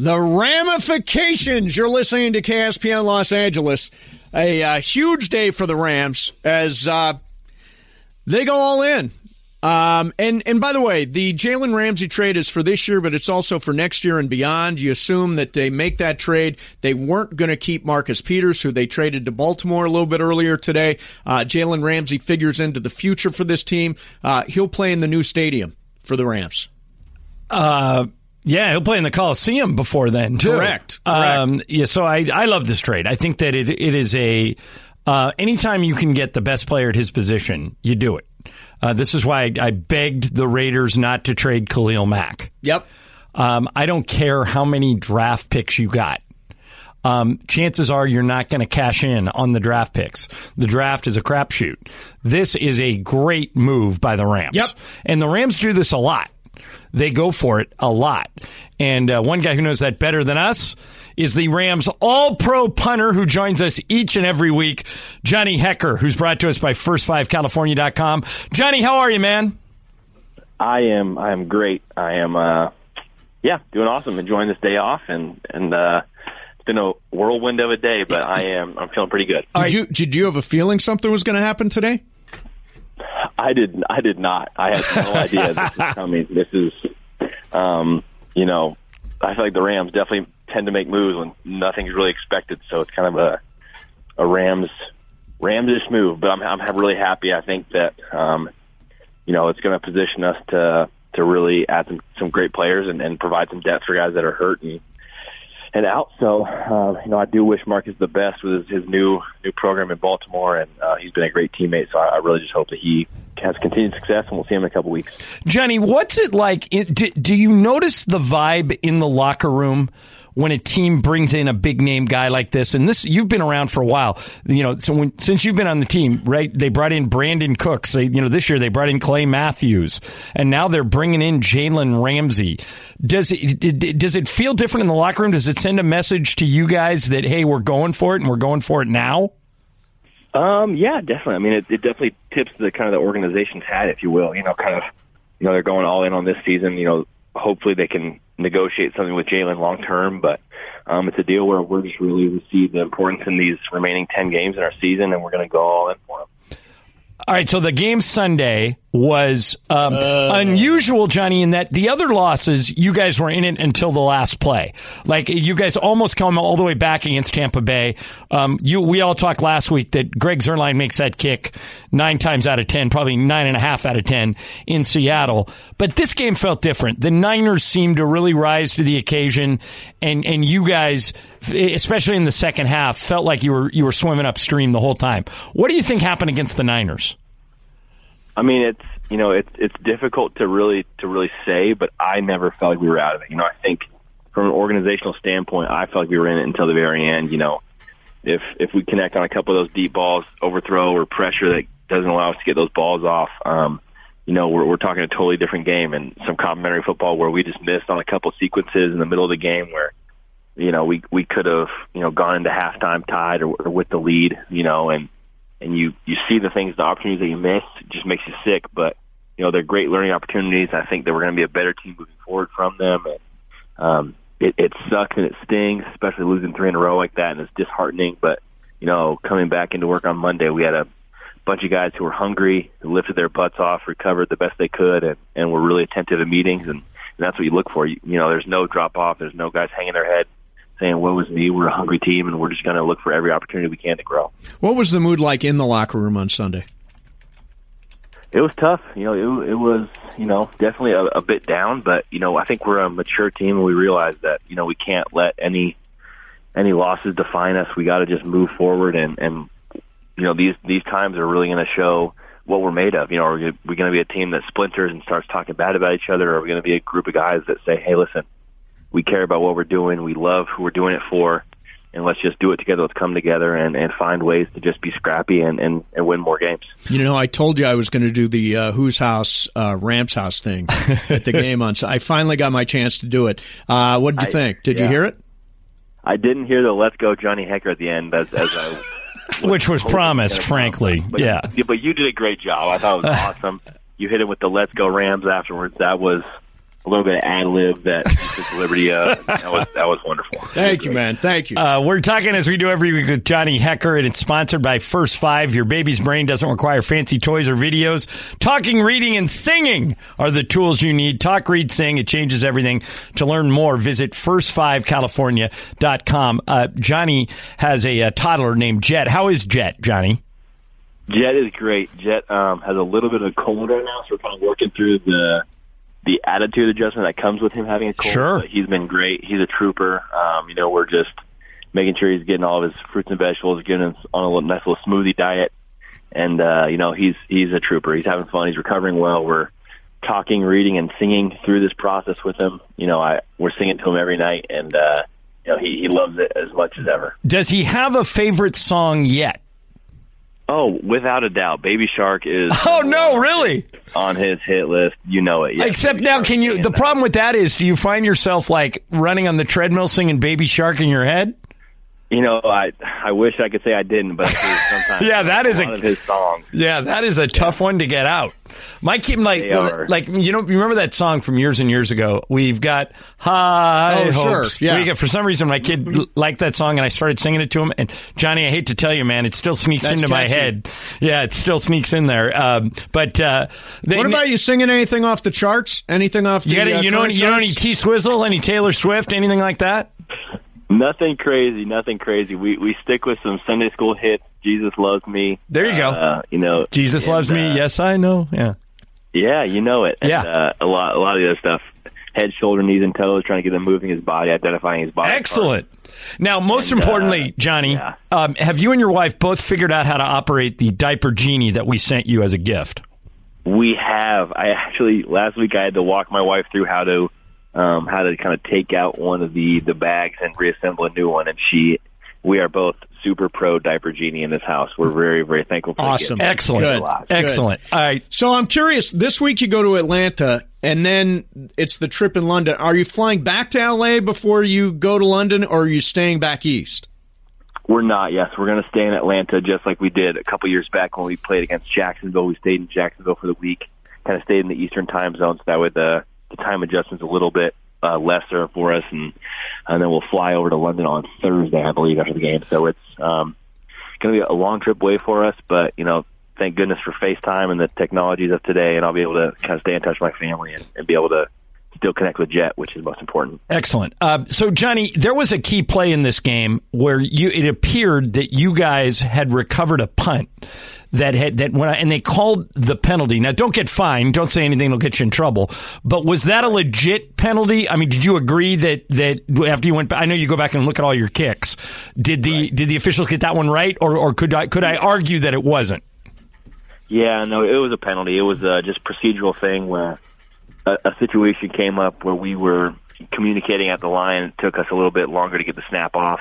The ramifications. You're listening to KSPN Los Angeles. A uh, huge day for the Rams as uh, they go all in. Um, and and by the way, the Jalen Ramsey trade is for this year, but it's also for next year and beyond. You assume that they make that trade. They weren't going to keep Marcus Peters, who they traded to Baltimore a little bit earlier today. Uh, Jalen Ramsey figures into the future for this team. Uh, he'll play in the new stadium for the Rams. Uh, yeah, he'll play in the Coliseum before then, too. Correct. Correct. Um, yeah, so I, I love this trade. I think that it it is a uh, anytime you can get the best player at his position, you do it. Uh, this is why I, I, begged the Raiders not to trade Khalil Mack. Yep. Um, I don't care how many draft picks you got. Um, chances are you're not going to cash in on the draft picks. The draft is a crapshoot. This is a great move by the Rams. Yep. And the Rams do this a lot. They go for it a lot. And uh, one guy who knows that better than us is the Rams all pro punter who joins us each and every week, Johnny Hekker, who's brought to us by first5california.com. Johnny, how are you, man? I am I am great. I am uh yeah, doing awesome, enjoying this day off and and uh it's been a whirlwind of a day, but I am I'm feeling pretty good. Did you did you have a feeling something was going to happen today? I did. I did not. I had no idea this was coming. This is, um, you know, I feel like the Rams definitely tend to make moves when nothing's really expected. So it's kind of a a Rams Ramsish move. But I'm I'm really happy. I think that um, you know it's going to position us to to really add some some great players and, and provide some depth for guys that are hurt and and out. So, uh, you know, I do wish Marcus the best with his, his new new program in Baltimore, and uh, he's been a great teammate. So I, I really just hope that he has continued success, and we'll see him in a couple weeks. Johnny, what's it like? Do, do you notice the vibe in the locker room? when a team brings in a big name guy like this, and this you've been around for a while, you know, so when, since you've been on the team, right? They brought in Brandin Cooks. They, you know, this year they brought in Clay Matthews, and now they're bringing in Jalen Ramsey. Does it does it feel different in the locker room? Does it send a message to you guys that hey, we're going for it and we're going for it now? Um, yeah, definitely. I mean, it, it definitely tips the kind of the organization's hat, if you will. You know, kind of, you know, they're going all in on this season. You know, hopefully they can negotiate something with Jalen long term, but um, it's a deal where we're just really we see the importance in these remaining ten games in our season, and we're going to go all in for them. All right, so the game Sunday was um, uh. unusual, Johnny, in that the other losses, you guys were in it until the last play. Like you guys almost come all the way back against Tampa Bay. Um, you, we all talked last week that Greg Zuerlein makes that kick nine times out of ten, probably nine and a half out of ten in Seattle. But this game felt different. The Niners seemed to really rise to the occasion, and and you guys, especially in the second half, felt like you were you were swimming upstream the whole time. What do you think happened against the Niners? I mean, it's you know, it's it's difficult to really to really say, but I never felt like we were out of it. You know, I think from an organizational standpoint, I felt like we were in it until the very end. You know, if if we connect on a couple of those deep balls, overthrow or pressure that doesn't allow us to get those balls off, um, you know, we're we're talking a totally different game and some complementary football where we just missed on a couple sequences in the middle of the game where you know we we could have you know gone into halftime tied or, or with the lead, you know, and and you you see the things, the opportunities that you miss, it just makes you sick. But you know they're great learning opportunities. I think that we're going to be a better team moving forward from them. And um, it, it sucks and it stings, especially losing three in a row like that, and it's disheartening. But you know, coming back into work on Monday, we had a bunch of guys who were hungry, who lifted their butts off, recovered the best they could, and, and were really attentive to meetings. And, and that's what you look for. You, you know, there's no drop off. There's no guys hanging their head saying, "What was me? We're a hungry team, and we're just going to look for every opportunity we can to grow." What was the mood like in the locker room on Sunday? It was tough. You know, it, it was you know definitely a, a bit down, but you know I think we're a mature team, and we realize that you know we can't let any any losses define us. We got to just move forward, and and you know these these times are really going to show what we're made of. You know, are we going to be a team that splinters and starts talking bad about each other, or are we going to be a group of guys that say, "Hey, listen, we care about what we're doing. We love who we're doing it for. And let's just do it together. Let's come together and, and find ways to just be scrappy and, and, and win more games. You know, I told you I was going to do the uh, Whose House, uh, Rams House thing at the game on. So I finally got my chance to do it. Uh, what did you I, think? Did yeah. you hear it? I didn't hear the "Let's Go Johnny Hekker" at the end, as, as I which was promised, frankly. But, yeah, but you did a great job. I thought it was awesome. You hit it with the "Let's Go Rams" afterwards. That was a little bit of ad lib that took the liberty of. That was that was wonderful. Thank you, man. Thank you. Uh, we're talking as we do every week with Johnny Hekker, and it's sponsored by First Five. Your baby's brain doesn't require fancy toys or videos. Talking, reading, and singing are the tools you need. Talk, read, sing. It changes everything. To learn more, visit first5california.com. Uh, Johnny has a, a toddler named Jet. How is Jet, Johnny? Jet is great. Jet um, has a little bit of a cold right now, so we're kind of working through the the attitude adjustment that comes with him having a cold. Sure. But he's been great. He's a trooper. Um, you know, we're just making sure he's getting all of his fruits and vegetables, getting him on a little, nice little smoothie diet. And, uh, you know, he's, he's a trooper. He's having fun. He's recovering well. We're talking, reading, and singing through this process with him. You know, I, we're singing to him every night and, uh, you know, he, he loves it as much as ever. Does he have a favorite song yet? Oh, without a doubt, Baby Shark is. Oh no, really? On his hit list, you know it. Yes, Except Baby now, Shark can you? The problem with that is, do you find yourself like running on the treadmill singing "Baby Shark" in your head? You know, I I wish I could say I didn't, but sometimes. Yeah, that is a a- of his songs. Yeah, that is a tough one to get out. My kid, like, They are. like you know, you remember that song from years and years ago? We've got high Oh, sure, hopes. yeah. We got, for some reason, my kid liked that song, and I started singing it to him. And Johnny, I hate to tell you, man, it still sneaks That's into my head. Yeah, it still sneaks in there. Um, but uh, they, what about you singing anything off the charts? Anything off the You, got uh, you know, current any, you know any? T Swizzle, any Taylor Swift, anything like that? Nothing crazy, nothing crazy. We we stick with some Sunday school hits. Jesus loves me. There you go. Uh, you know, Jesus and, loves me. uh, Yes, I know. Yeah. Yeah, you know it. And, Yeah. uh, a lot, a lot of the other stuff. Head, shoulder, knees, and toes. Trying to get him moving his body, identifying his body. Excellent. Now, most And, uh, importantly, Johnny, yeah. um, have you and your wife both figured out how to operate the diaper genie that we sent you as a gift? We have. I actually last week I had to walk my wife through how to um, how to kind of take out one of the the bags and reassemble a new one, and she. We are both super pro diaper genie in this house. We're very very thankful for the Awesome. Excellent. It means a lot. Excellent. All right. So I'm curious. This week you go to Atlanta, and then it's the trip in London. Are you flying back to LA before you go to London, or are you staying back east? We're not. Yes, we're going to stay in Atlanta just like we did a couple years back when we played against Jacksonville. We stayed in Jacksonville for the week, kind of stayed in the Eastern time zone, so that way the the time adjustment's a little bit uh, lesser for us, and and then we'll fly over to London on Thursday, I believe, after the game. So it's um, going to be a long trip away for us, but you know, thank goodness for FaceTime and the technologies of today, and I'll be able to kind of stay in touch with my family and, and be able to still connect with Jet, which is most important. Excellent. Uh, so, Johnny, there was a key play in this game where you it appeared that you guys had recovered a punt that had that when I, and they called the penalty. Now, don't get fined. Don't say anything that'll get you in trouble. But was that a legit penalty? I mean, did you agree that that after you went? I know you go back and look at all your kicks. Did the did the officials get that one right, or or could I could I argue that it wasn't? Yeah, no, it was a penalty. It was uh, just procedural thing where a, a situation came up where we were communicating at the line. It took us a little bit longer to get the snap off,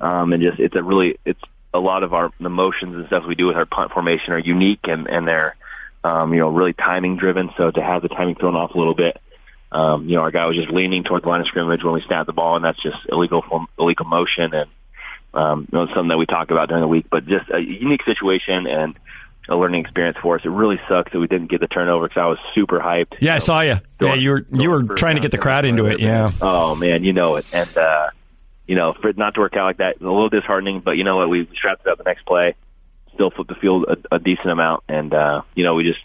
um, and just it's a really it's a lot of our the motions and stuff we do with our punt formation are unique and and they're um, you know really timing driven. So to have the timing thrown off a little bit. Um, you know, our guy was just leaning toward the line of scrimmage when we snapped the ball, and that's just illegal form, illegal motion, and um, you know, something that we talk about during the week. But just a unique situation and a learning experience for us. It really sucks that we didn't get the turnover because I was super hyped. Yeah, I know, saw you. Yeah, you were you were trying to get the crowd into it. Yeah. Oh man, you know it, and uh, you know for it not to work out like that, a little disheartening. But you know what? We strapped it up the next play, still flipped the field a, a decent amount, and uh, you know we just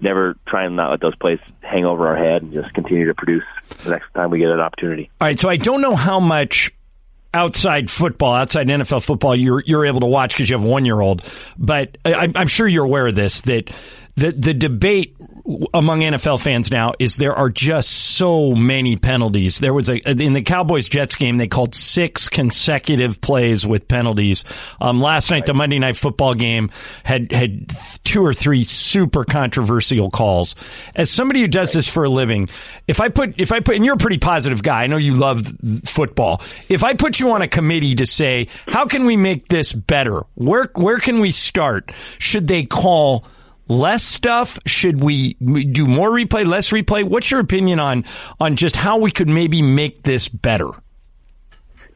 never try and not let those plays hang over our head and just continue to produce the next time we get an opportunity. All right, so I don't know how much outside football, outside NFL football, you're you're able to watch because you have a one year old. But I, I'm- I'm sure you're aware of this that the the debate among NFL fans now is there are just so many penalties. There was a in the Cowboys Jets game they called six consecutive plays with penalties. Um, last night the Monday Night Football game had had two or three super controversial calls. As somebody who does this for a living, if I put if I put and you're a pretty positive guy, I know you love football. If I put you on a committee to say how can we make this better, where where can we start? Should they call? Less stuff? Should we do more replay, less replay? What's your opinion on on just how we could maybe make this better?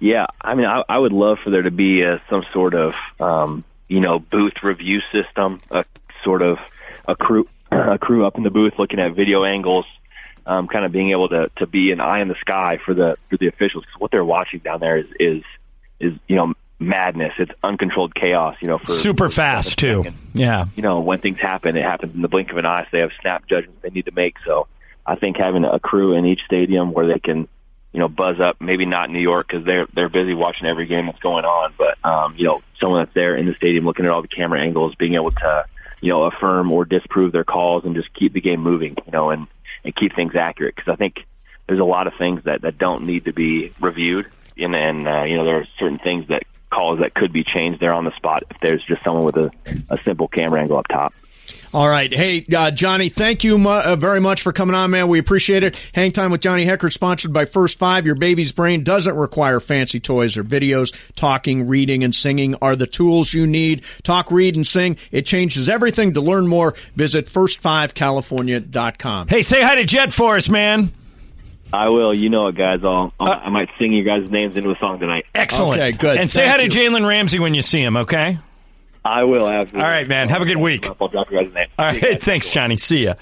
Yeah, I mean, I, I would love for there to be a, some sort of, um, you know, booth review system, a sort of a crew, a crew up in the booth looking at video angles, um, kind of being able to to be an eye in the sky for the for the officials because what they're watching down there is is is you know madness. It's uncontrolled chaos. You know, for super for fast too. seconds. Yeah. You know, when things happen, it happens in the blink of an eye. So they have snap judgments they need to make. So I think having a crew in each stadium where they can you know, buzz up. Maybe not New York because they're they're busy watching every game that's going on. But um, you know, someone that's there in the stadium looking at all the camera angles, being able to you know affirm or disprove their calls and just keep the game moving. You know, and and keep things accurate because I think there's a lot of things that that don't need to be reviewed. And and uh, you know, there are certain things that calls that could be changed there on the spot if there's just someone with a, a simple camera angle up top. All right. Hey, uh, Johnny, thank you mu- uh, very much for coming on, man. We appreciate it. Hang Time with Johnny Hekker, sponsored by First Five. Your baby's brain doesn't require fancy toys or videos. Talking, reading, and singing are the tools you need. Talk, read, and sing. It changes everything. To learn more, visit first5california.com. Hey, say hi to Jet for us, man. I will. You know it, guys. I'll, I'll uh, I might sing you guys' names into a song tonight. Excellent. Okay, good. And say Thank hi you. to Jalen Ramsey when you see him, okay? I will. Absolutely. All right, man. Have a good week. I'll drop your guys' name. All right. Thanks, Johnny. See ya.